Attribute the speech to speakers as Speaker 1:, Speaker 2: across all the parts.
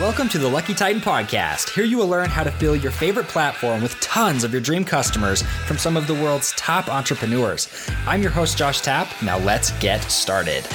Speaker 1: Welcome to the Lucky Titan Podcast. Here you will learn how to fill your favorite platform with tons of your dream customers from some of the world's top entrepreneurs. I'm your host, Josh Tapp. Now let's get started.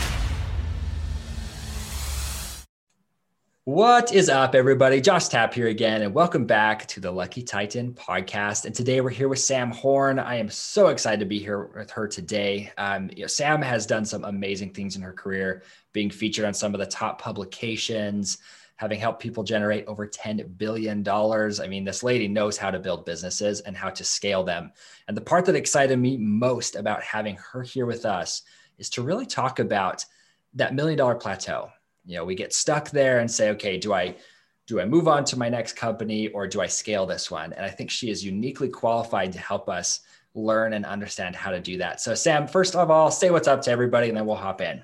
Speaker 1: What is up, everybody? Josh Tapp here again, and welcome back to the Lucky Titan podcast. And today we're here with Sam Horn. I am so excited to be here with her today. Um, you know, Sam has done some amazing things in her career, being featured on some of the top publications, having helped people generate over $10 billion. I mean, this lady knows how to build businesses and how to scale them. And the part that excited me most about having her here with us is to really talk about that million dollar plateau. You know, we get stuck there and say, okay, do I do I move on to my next company or do I scale this one? And I think she is uniquely qualified to help us learn and understand how to do that. So Sam, first of all, say what's up to everybody and then we'll hop in.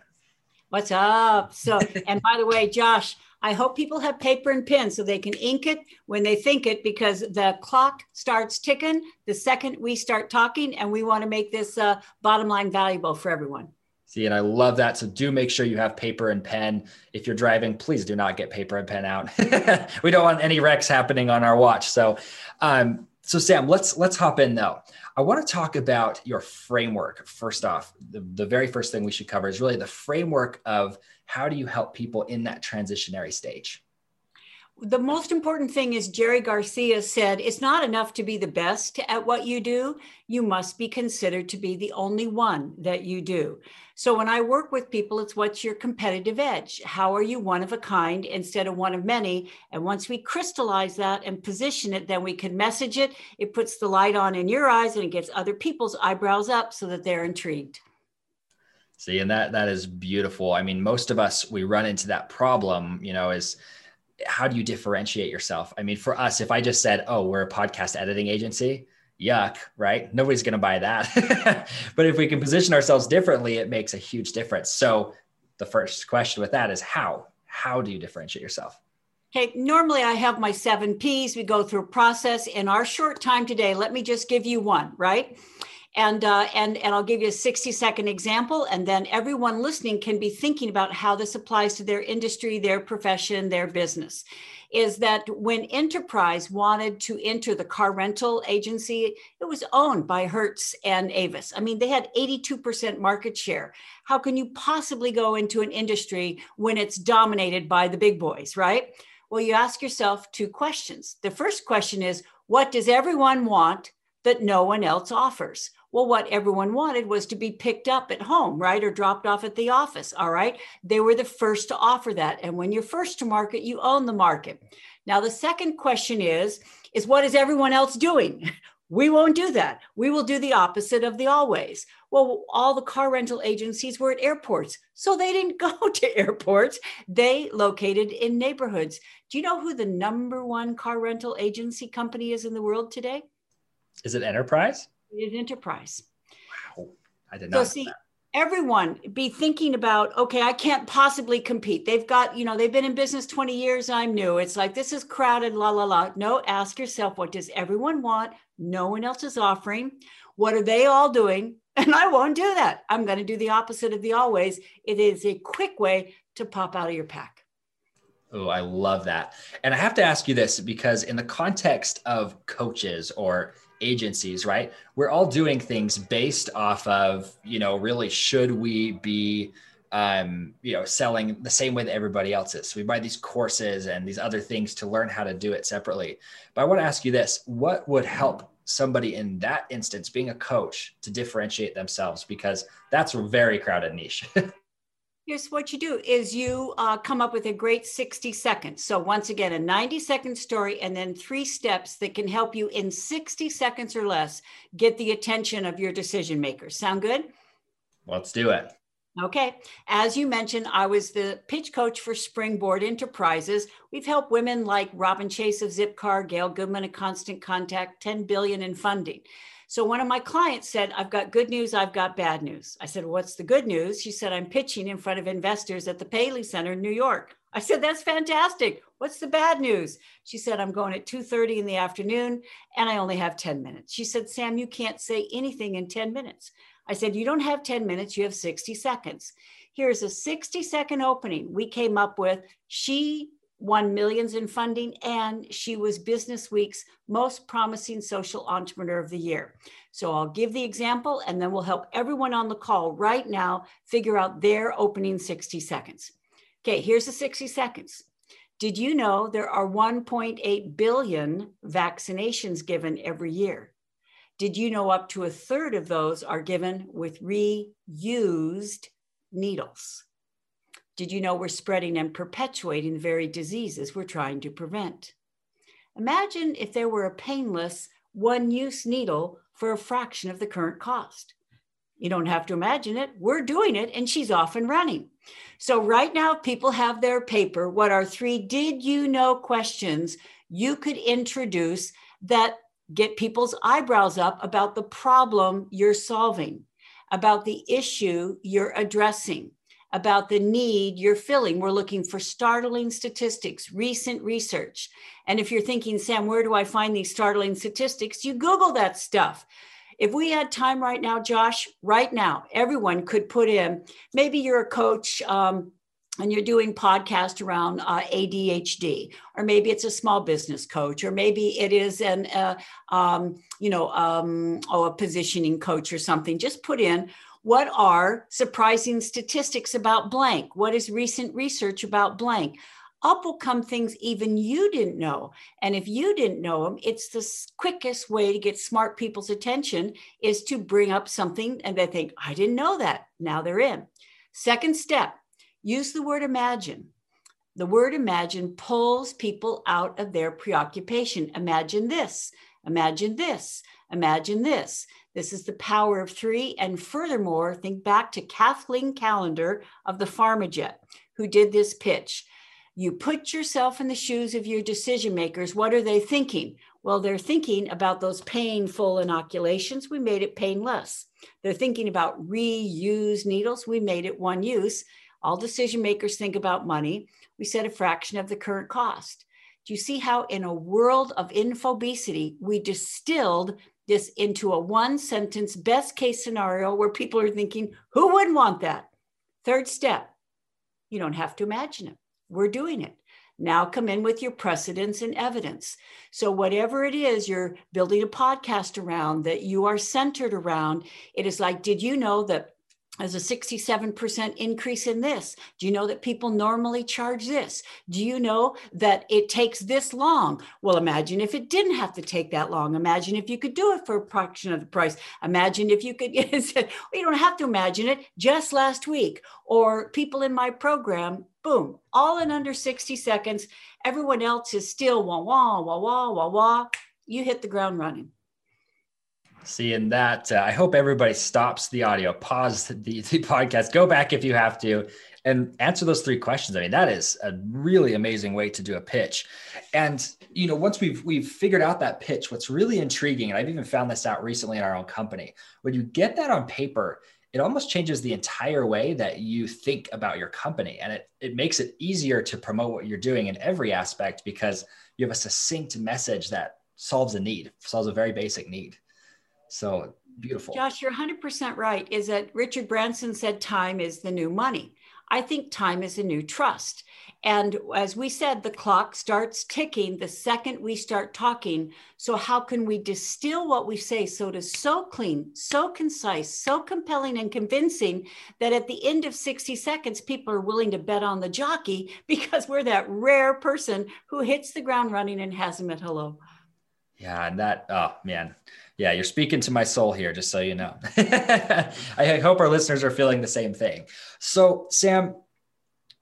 Speaker 2: What's up? So, and by the way, Josh, I hope people have paper and pen so they can ink it when they think it because the clock starts ticking the second we start talking, and we want to make this uh, bottom line valuable for everyone.
Speaker 1: See, and I love that. So do make sure you have paper and pen. If you're driving, please do not get paper and pen out. we don't want any wrecks happening on our watch. So, um, so Sam, let's let's hop in though. I want to talk about your framework. First off, the, the very first thing we should cover is really the framework of how do you help people in that transitionary stage?
Speaker 2: the most important thing is Jerry Garcia said it's not enough to be the best at what you do. You must be considered to be the only one that you do. So when I work with people, it's what's your competitive edge? How are you one of a kind instead of one of many? And once we crystallize that and position it, then we can message it. It puts the light on in your eyes and it gets other people's eyebrows up so that they're intrigued.
Speaker 1: See, and that that is beautiful. I mean, most of us we run into that problem, you know, is how do you differentiate yourself? I mean, for us, if I just said, "Oh, we're a podcast editing agency," yuck, right? Nobody's going to buy that. but if we can position ourselves differently, it makes a huge difference. So, the first question with that is how? How do you differentiate yourself?
Speaker 2: Okay, normally I have my seven P's. We go through a process. In our short time today, let me just give you one, right? and uh, and and I'll give you a 60 second example, and then everyone listening can be thinking about how this applies to their industry, their profession, their business. Is that when Enterprise wanted to enter the car rental agency, it was owned by Hertz and Avis. I mean, they had 82% market share. How can you possibly go into an industry when it's dominated by the big boys, right? Well, you ask yourself two questions. The first question is, what does everyone want that no one else offers? Well, what everyone wanted was to be picked up at home, right? Or dropped off at the office. All right. They were the first to offer that. And when you're first to market, you own the market. Now, the second question is, is what is everyone else doing? We won't do that. We will do the opposite of the always. Well, all the car rental agencies were at airports, so they didn't go to airports. They located in neighborhoods. Do you know who the number one car rental agency company is in the world today?
Speaker 1: Is it Enterprise?
Speaker 2: Enterprise.
Speaker 1: Wow, I did not.
Speaker 2: So see, everyone be thinking about, okay, I can't possibly compete. They've got, you know, they've been in business 20 years. I'm new. It's like this is crowded, la la la. No, ask yourself, what does everyone want? No one else is offering. What are they all doing? And I won't do that. I'm going to do the opposite of the always. It is a quick way to pop out of your pack.
Speaker 1: Oh, I love that. And I have to ask you this because, in the context of coaches or agencies, right? We're all doing things based off of, you know, really should we be um, you know, selling the same way that everybody else is. So we buy these courses and these other things to learn how to do it separately. But I want to ask you this, what would help somebody in that instance being a coach to differentiate themselves because that's a very crowded niche.
Speaker 2: Here's what you do is you uh, come up with a great 60 seconds. So once again, a 90 second story and then three steps that can help you in 60 seconds or less get the attention of your decision makers. Sound good?
Speaker 1: Let's do it.
Speaker 2: Okay. As you mentioned, I was the pitch coach for Springboard Enterprises. We've helped women like Robin Chase of Zipcar, Gail Goodman of Constant Contact, 10 billion in funding. So one of my clients said, I've got good news, I've got bad news. I said, What's the good news? She said, I'm pitching in front of investors at the Paley Center in New York. I said, That's fantastic. What's the bad news? She said, I'm going at 2:30 in the afternoon and I only have 10 minutes. She said, Sam, you can't say anything in 10 minutes. I said, You don't have 10 minutes, you have 60 seconds. Here's a 60 second opening we came up with. She won millions in funding, and she was Business Week's most promising social entrepreneur of the year. So I'll give the example and then we'll help everyone on the call right now figure out their opening 60 seconds. Okay, here's the 60 seconds. Did you know there are 1.8 billion vaccinations given every year? Did you know up to a third of those are given with reused needles? Did you know we're spreading and perpetuating the very diseases we're trying to prevent? Imagine if there were a painless one use needle for a fraction of the current cost. You don't have to imagine it. We're doing it, and she's off and running. So, right now, people have their paper. What are three did you know questions you could introduce that get people's eyebrows up about the problem you're solving, about the issue you're addressing? About the need you're filling. We're looking for startling statistics, recent research. And if you're thinking, Sam, where do I find these startling statistics? You Google that stuff. If we had time right now, Josh, right now, everyone could put in, maybe you're a coach um, and you're doing podcast around uh, ADHD, or maybe it's a small business coach, or maybe it is an, uh, um, you know, um, oh, a positioning coach or something. Just put in what are surprising statistics about blank? What is recent research about blank? Up will come things even you didn't know. And if you didn't know them, it's the quickest way to get smart people's attention is to bring up something and they think, I didn't know that. Now they're in. Second step, use the word imagine. The word imagine pulls people out of their preoccupation. Imagine this, imagine this, imagine this. This is the power of three. And furthermore, think back to Kathleen Callendret of the Pharmajet, who did this pitch. You put yourself in the shoes of your decision makers. What are they thinking? Well, they're thinking about those painful inoculations. We made it painless. They're thinking about reused needles. We made it one use. All decision makers think about money. We said a fraction of the current cost. Do you see how, in a world of infobesity, we distilled this into a one sentence best case scenario where people are thinking, who wouldn't want that? Third step, you don't have to imagine it. We're doing it. Now come in with your precedents and evidence. So, whatever it is you're building a podcast around that you are centered around, it is like, did you know that as a 67% increase in this. Do you know that people normally charge this? Do you know that it takes this long? Well, imagine if it didn't have to take that long. Imagine if you could do it for a fraction of the price. Imagine if you could, you don't have to imagine it just last week or people in my program, boom, all in under 60 seconds. Everyone else is still wah, wah, wah, wah, wah, wah. You hit the ground running.
Speaker 1: Seeing that, uh, I hope everybody stops the audio, pause the, the podcast, go back if you have to, and answer those three questions. I mean, that is a really amazing way to do a pitch. And you know, once we've we've figured out that pitch, what's really intriguing, and I've even found this out recently in our own company, when you get that on paper, it almost changes the entire way that you think about your company, and it it makes it easier to promote what you're doing in every aspect because you have a succinct message that solves a need, solves a very basic need. So beautiful.
Speaker 2: Josh, you're 100% right. Is that Richard Branson said time is the new money. I think time is a new trust. And as we said, the clock starts ticking the second we start talking. So, how can we distill what we say so it is so clean, so concise, so compelling and convincing that at the end of 60 seconds, people are willing to bet on the jockey because we're that rare person who hits the ground running and has them at hello.
Speaker 1: Yeah. And that, oh man, yeah, you're speaking to my soul here, just so you know. I hope our listeners are feeling the same thing. So, Sam,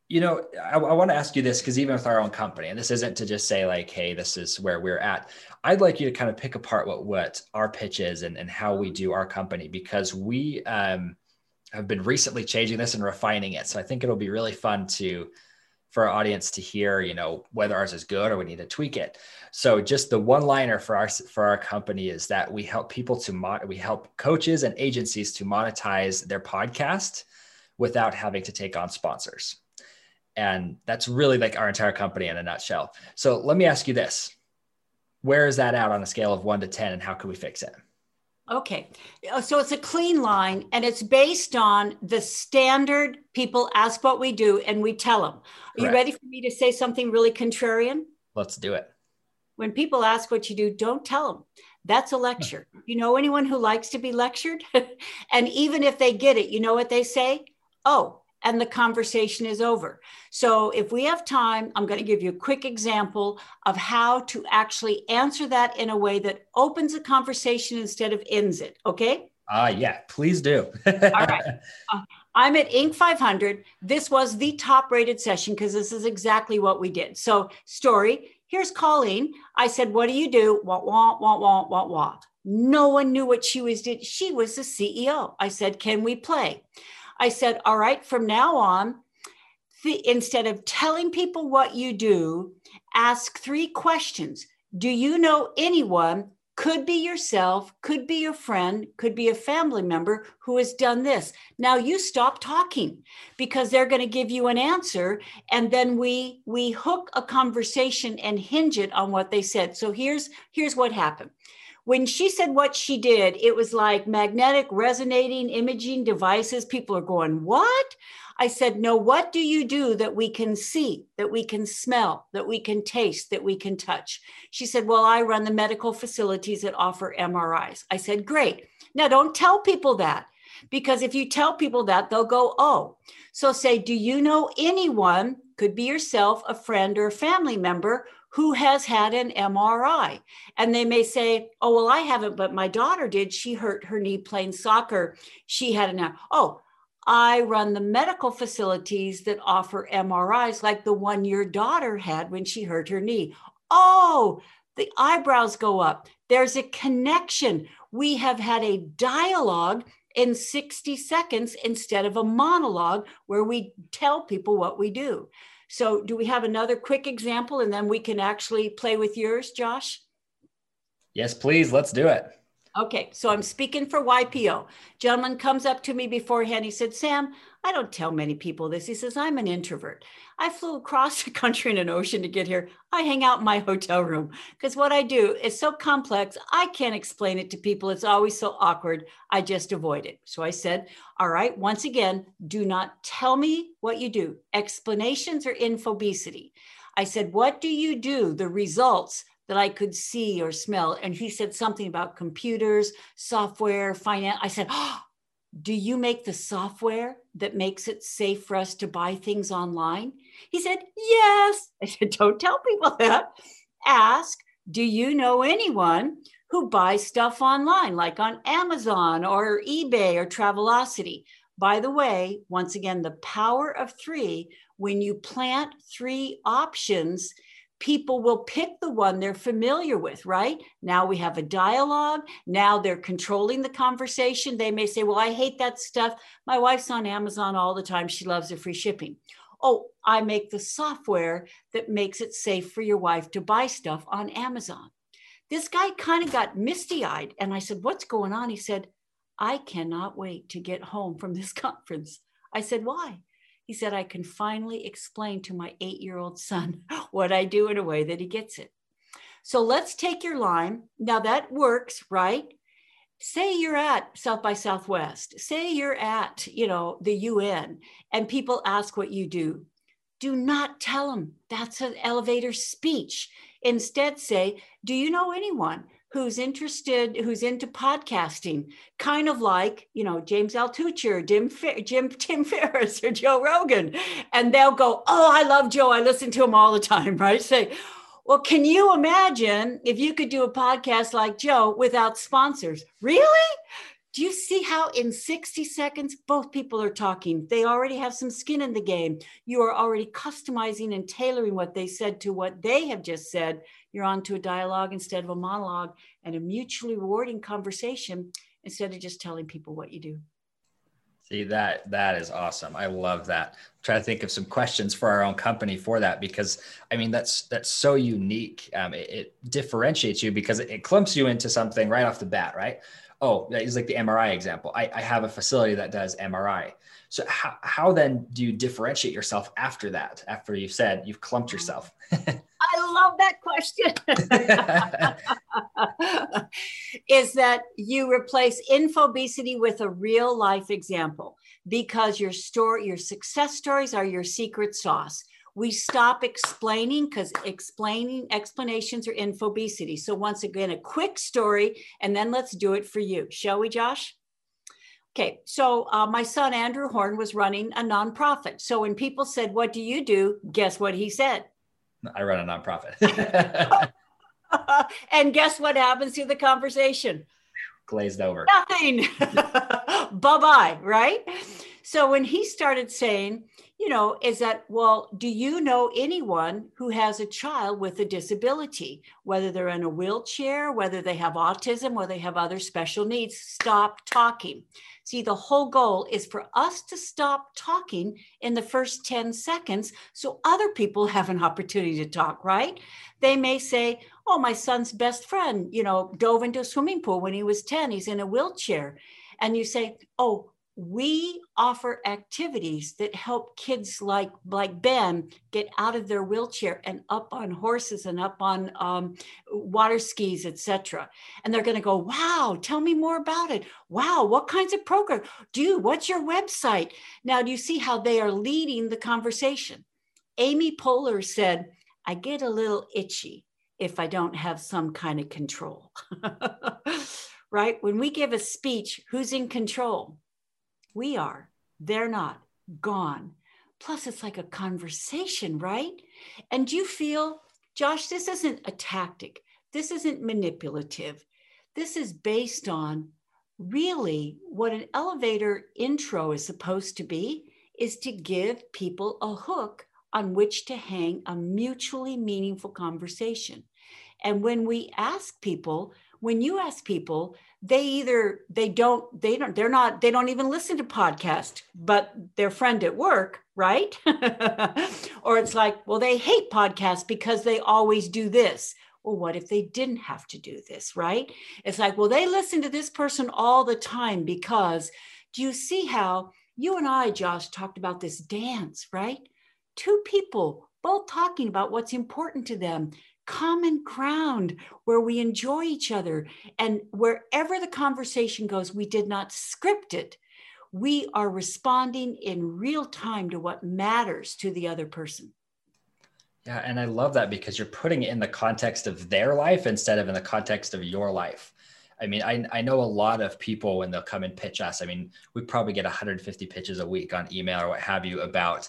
Speaker 1: you know, I, I want to ask you this because even with our own company, and this isn't to just say like, "Hey, this is where we're at." I'd like you to kind of pick apart what what our pitch is and, and how we do our company because we um, have been recently changing this and refining it. So I think it'll be really fun to for our audience to hear, you know, whether ours is good or we need to tweak it. So just the one liner for our for our company is that we help people to mod, we help coaches and agencies to monetize their podcast without having to take on sponsors. And that's really like our entire company in a nutshell. So let me ask you this. Where is that out on a scale of 1 to 10 and how can we fix it?
Speaker 2: Okay. Uh, so it's a clean line and it's based on the standard people ask what we do and we tell them. Are Correct. you ready for me to say something really contrarian?
Speaker 1: Let's do it.
Speaker 2: When people ask what you do, don't tell them. That's a lecture. you know anyone who likes to be lectured? and even if they get it, you know what they say? Oh, and the conversation is over. So, if we have time, I'm going to give you a quick example of how to actually answer that in a way that opens a conversation instead of ends it. Okay?
Speaker 1: Ah, uh, yeah, please do.
Speaker 2: All right. Uh, I'm at Inc. 500. This was the top rated session because this is exactly what we did. So, story here's Colleen. I said, What do you do? Wah, wah, wah, wah, wah, wah. No one knew what she was doing. She was the CEO. I said, Can we play? I said, all right, from now on, th- instead of telling people what you do, ask three questions. Do you know anyone? Could be yourself, could be your friend, could be a family member who has done this. Now you stop talking because they're going to give you an answer and then we we hook a conversation and hinge it on what they said. So here's here's what happened when she said what she did, it was like magnetic resonating imaging devices. People are going, What? I said, No, what do you do that we can see, that we can smell, that we can taste, that we can touch? She said, Well, I run the medical facilities that offer MRIs. I said, Great. Now, don't tell people that because if you tell people that, they'll go, Oh. So say, Do you know anyone, could be yourself, a friend, or a family member who has had an MRI. And they may say, oh, well, I haven't, but my daughter did. She hurt her knee playing soccer. She had an, oh, I run the medical facilities that offer MRIs like the one your daughter had when she hurt her knee. Oh, the eyebrows go up. There's a connection. We have had a dialogue in 60 seconds instead of a monologue where we tell people what we do. So, do we have another quick example and then we can actually play with yours, Josh?
Speaker 1: Yes, please. Let's do it.
Speaker 2: Okay, so I'm speaking for YPO. Gentleman comes up to me beforehand. He said, Sam, I don't tell many people this. He says, I'm an introvert. I flew across the country and an ocean to get here. I hang out in my hotel room because what I do is so complex. I can't explain it to people. It's always so awkward. I just avoid it. So I said, All right, once again, do not tell me what you do. Explanations are infobesity. I said, What do you do? The results that I could see or smell. And he said something about computers, software, finance. I said, oh, Do you make the software that makes it safe for us to buy things online? He said, Yes. I said, Don't tell people that. Ask, Do you know anyone who buys stuff online, like on Amazon or eBay or Travelocity? By the way, once again, the power of three, when you plant three options, people will pick the one they're familiar with, right? Now we have a dialogue. Now they're controlling the conversation. They may say, Well, I hate that stuff. My wife's on Amazon all the time. She loves the free shipping. Oh, I make the software that makes it safe for your wife to buy stuff on Amazon. This guy kind of got misty eyed. And I said, What's going on? He said, I cannot wait to get home from this conference. I said, Why? He said, I can finally explain to my eight year old son what I do in a way that he gets it. So let's take your line. Now that works, right? Say you're at South by Southwest, say you're at, you know, the UN and people ask what you do. Do not tell them that's an elevator speech. Instead, say, Do you know anyone who's interested, who's into podcasting, kind of like, you know, James Altucher, or Jim, Jim, Tim Ferriss or Joe Rogan. And they'll go, Oh, I love Joe. I listen to him all the time, right? Say, well, can you imagine if you could do a podcast like Joe without sponsors? Really? Do you see how in 60 seconds both people are talking? They already have some skin in the game. You are already customizing and tailoring what they said to what they have just said. You're on to a dialogue instead of a monologue and a mutually rewarding conversation instead of just telling people what you do.
Speaker 1: See that that is awesome. I love that. Try to think of some questions for our own company for that because I mean that's that's so unique. Um, it, it differentiates you because it, it clumps you into something right off the bat, right? oh, that is like the MRI example. I, I have a facility that does MRI. So how, how then do you differentiate yourself after that, after you've said you've clumped yourself?
Speaker 2: I love that question. is that you replace infobesity with a real life example because your story, your success stories are your secret sauce. We stop explaining because explaining explanations are infobesity. So once again, a quick story, and then let's do it for you. Shall we, Josh? Okay, so uh, my son Andrew Horn was running a nonprofit. So when people said, What do you do? Guess what he said?
Speaker 1: I run a nonprofit.
Speaker 2: and guess what happens to the conversation?
Speaker 1: Glazed over.
Speaker 2: Nothing. bye bye, right? So when he started saying, you know, is that, well, do you know anyone who has a child with a disability, whether they're in a wheelchair, whether they have autism, or they have other special needs? Stop talking. See, the whole goal is for us to stop talking in the first 10 seconds so other people have an opportunity to talk, right? They may say, Oh, my son's best friend, you know, dove into a swimming pool when he was 10. He's in a wheelchair. And you say, Oh, we offer activities that help kids like like ben get out of their wheelchair and up on horses and up on um, water skis etc and they're going to go wow tell me more about it. Wow what kinds of programs? Dude what's your website? Now do you see how they are leading the conversation? Amy poehler said i get a little itchy if i don't have some kind of control. Right? When we give a speech who's in control we are. They're not. Gone. Plus, it's like a conversation, right? And you feel, Josh, this isn't a tactic. This isn't manipulative. This is based on really what an elevator intro is supposed to be is to give people a hook on which to hang a mutually meaningful conversation. And when we ask people, when you ask people, they either they don't they don't they're not they don't even listen to podcast but their friend at work right? Or it's like well they hate podcasts because they always do this. Well what if they didn't have to do this right? It's like well they listen to this person all the time because do you see how you and i josh talked about this dance right? Two people both talking about what's important to them common ground where we enjoy each other. And wherever the conversation goes, we did not script it. We are responding in real time to what matters to the other person.
Speaker 1: Yeah, and I love that because you're putting it in the context of their life instead of in the context of your life. I mean, I, I know a lot of people when they'll come and pitch us. I mean, we probably get 150 pitches a week on email or what have you about,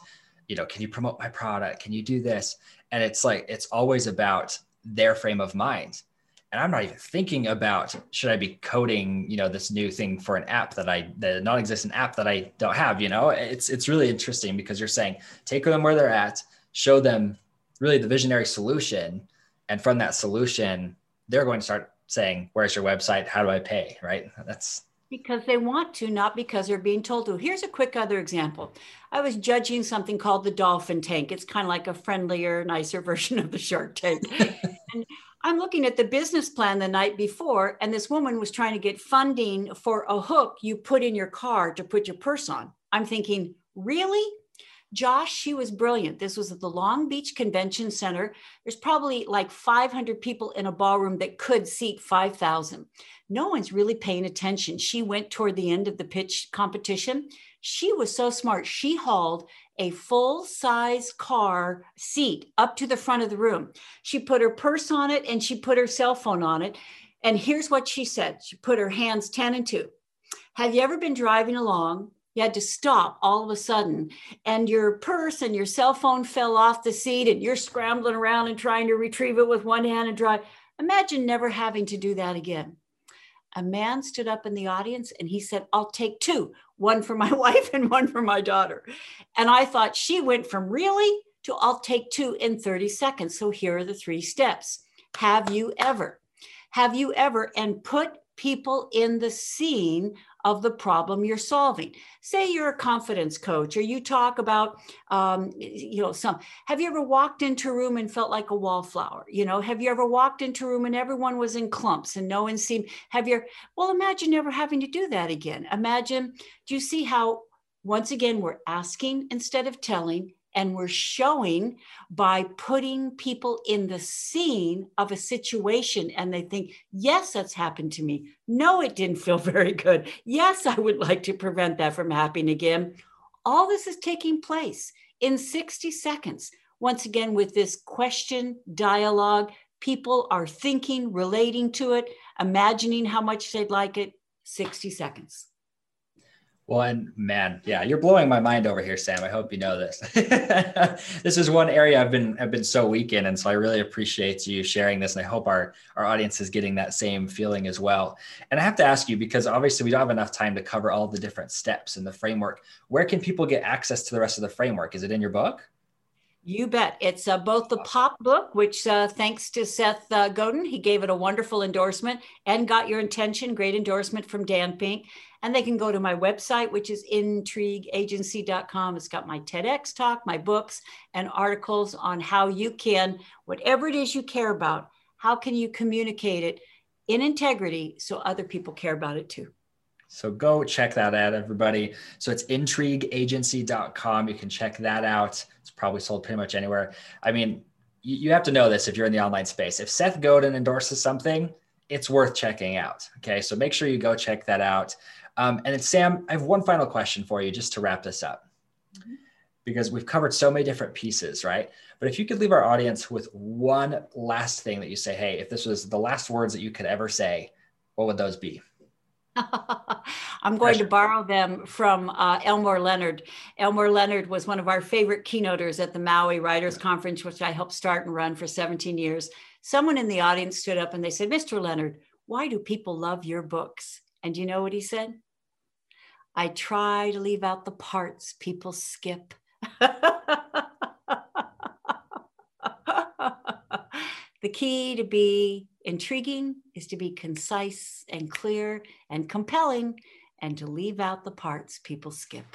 Speaker 1: you know, can you promote my product? Can you do this? and it's like it's always about their frame of mind. And i'm not even thinking about should i be coding you know this new thing for an app that i the non-existent app that i don't have you know? It's it's really interesting because you're saying take them where they're at show them really the visionary solution. And from that solution they're going to start saying where's your website? How do i pay? Right? That's
Speaker 2: because they want to, not because they're being told to. Here's a quick other example. I was judging something called the Dolphin Tank. It's kind of like a friendlier, nicer version of the Shark Tank. and I'm looking at the business plan the night before, and this woman was trying to get funding for a hook you put in your car to put your purse on. I'm thinking, really? Josh, she was brilliant. This was at the Long Beach Convention Center. There's probably like 500 people in a ballroom that could seat 5,000 no one's really paying attention. She went toward the end of the pitch competition. She was so smart. She hauled a full size car seat up to the front of the room. She put her purse on it and she put her cell phone on it. And here's what she said she put her hands 10 and 2. Have you ever been driving along? You had to stop all of a sudden, and your purse and your cell phone fell off the seat, and you're scrambling around and trying to retrieve it with one hand and drive. Imagine never having to do that again a man stood up in the audience and he said, I'll take two, one for my wife and one for my daughter. And I thought she went from really to I'll take two in 30 seconds. So here are the three steps. Have you ever? Have you ever? And put people in the scene of the problem you're solving. Say you're a confidence coach or you talk about, um, you know, some. Have you ever walked into a room and felt like a wallflower? You know, have you ever walked into a room and everyone was in clumps and no one seemed, have you, well, imagine never having to do that again. Imagine, do you see how, once again, we're asking instead of telling and we're showing by putting people in the scene of a situation and they think yes that's happened to me. No it didn't feel very good. Yes i would like to prevent that from happening again. All this is taking place in 60 seconds. Once again with this question dialogue people are thinking relating to it imagining how much they'd like it 60 seconds
Speaker 1: well, man, yeah, you're blowing my mind over here, Sam. I hope you know this. this is one area I've been I've been so weak in, and so I really appreciate you sharing this, and I hope our our audience is getting that same feeling as well. And I have to ask you because obviously we don't have enough time to cover all the different steps in the framework. Where can people get access to the rest of the framework? Is it in your book?
Speaker 2: You bet. It's uh, both the pop book, which uh, thanks to Seth uh, Godin, he gave it a wonderful endorsement and got your attention. Great endorsement from Dan Pink. And they can go to my website, which is intrigueagency.com. It's got my TEDx talk, my books, and articles on how you can, whatever it is you care about, how can you communicate it in integrity so other people care about it too.
Speaker 1: So go check that out, everybody. So it's intrigueagency.com. You can check that out. Probably sold pretty much anywhere. I mean, you, you have to know this if you're in the online space. If Seth Godin endorses something, it's worth checking out. Okay. So make sure you go check that out. Um, and then, Sam, I have one final question for you just to wrap this up. Mm-hmm. Because we've covered so many different pieces, right? But if you could leave our audience with one last thing that you say, hey, if this was the last words that you could ever say, what would those be?
Speaker 2: I'm going to borrow them from uh, Elmore Leonard. Elmore Leonard was one of our favorite keynoters at the Maui Writers Conference, which I helped start and run for 17 years. Someone in the audience stood up and they said, Mr. Leonard, why do people love your books? And you know what he said? I try to leave out the parts people skip. the key to be intriguing is to be concise and clear and compelling and to leave out the parts people skip.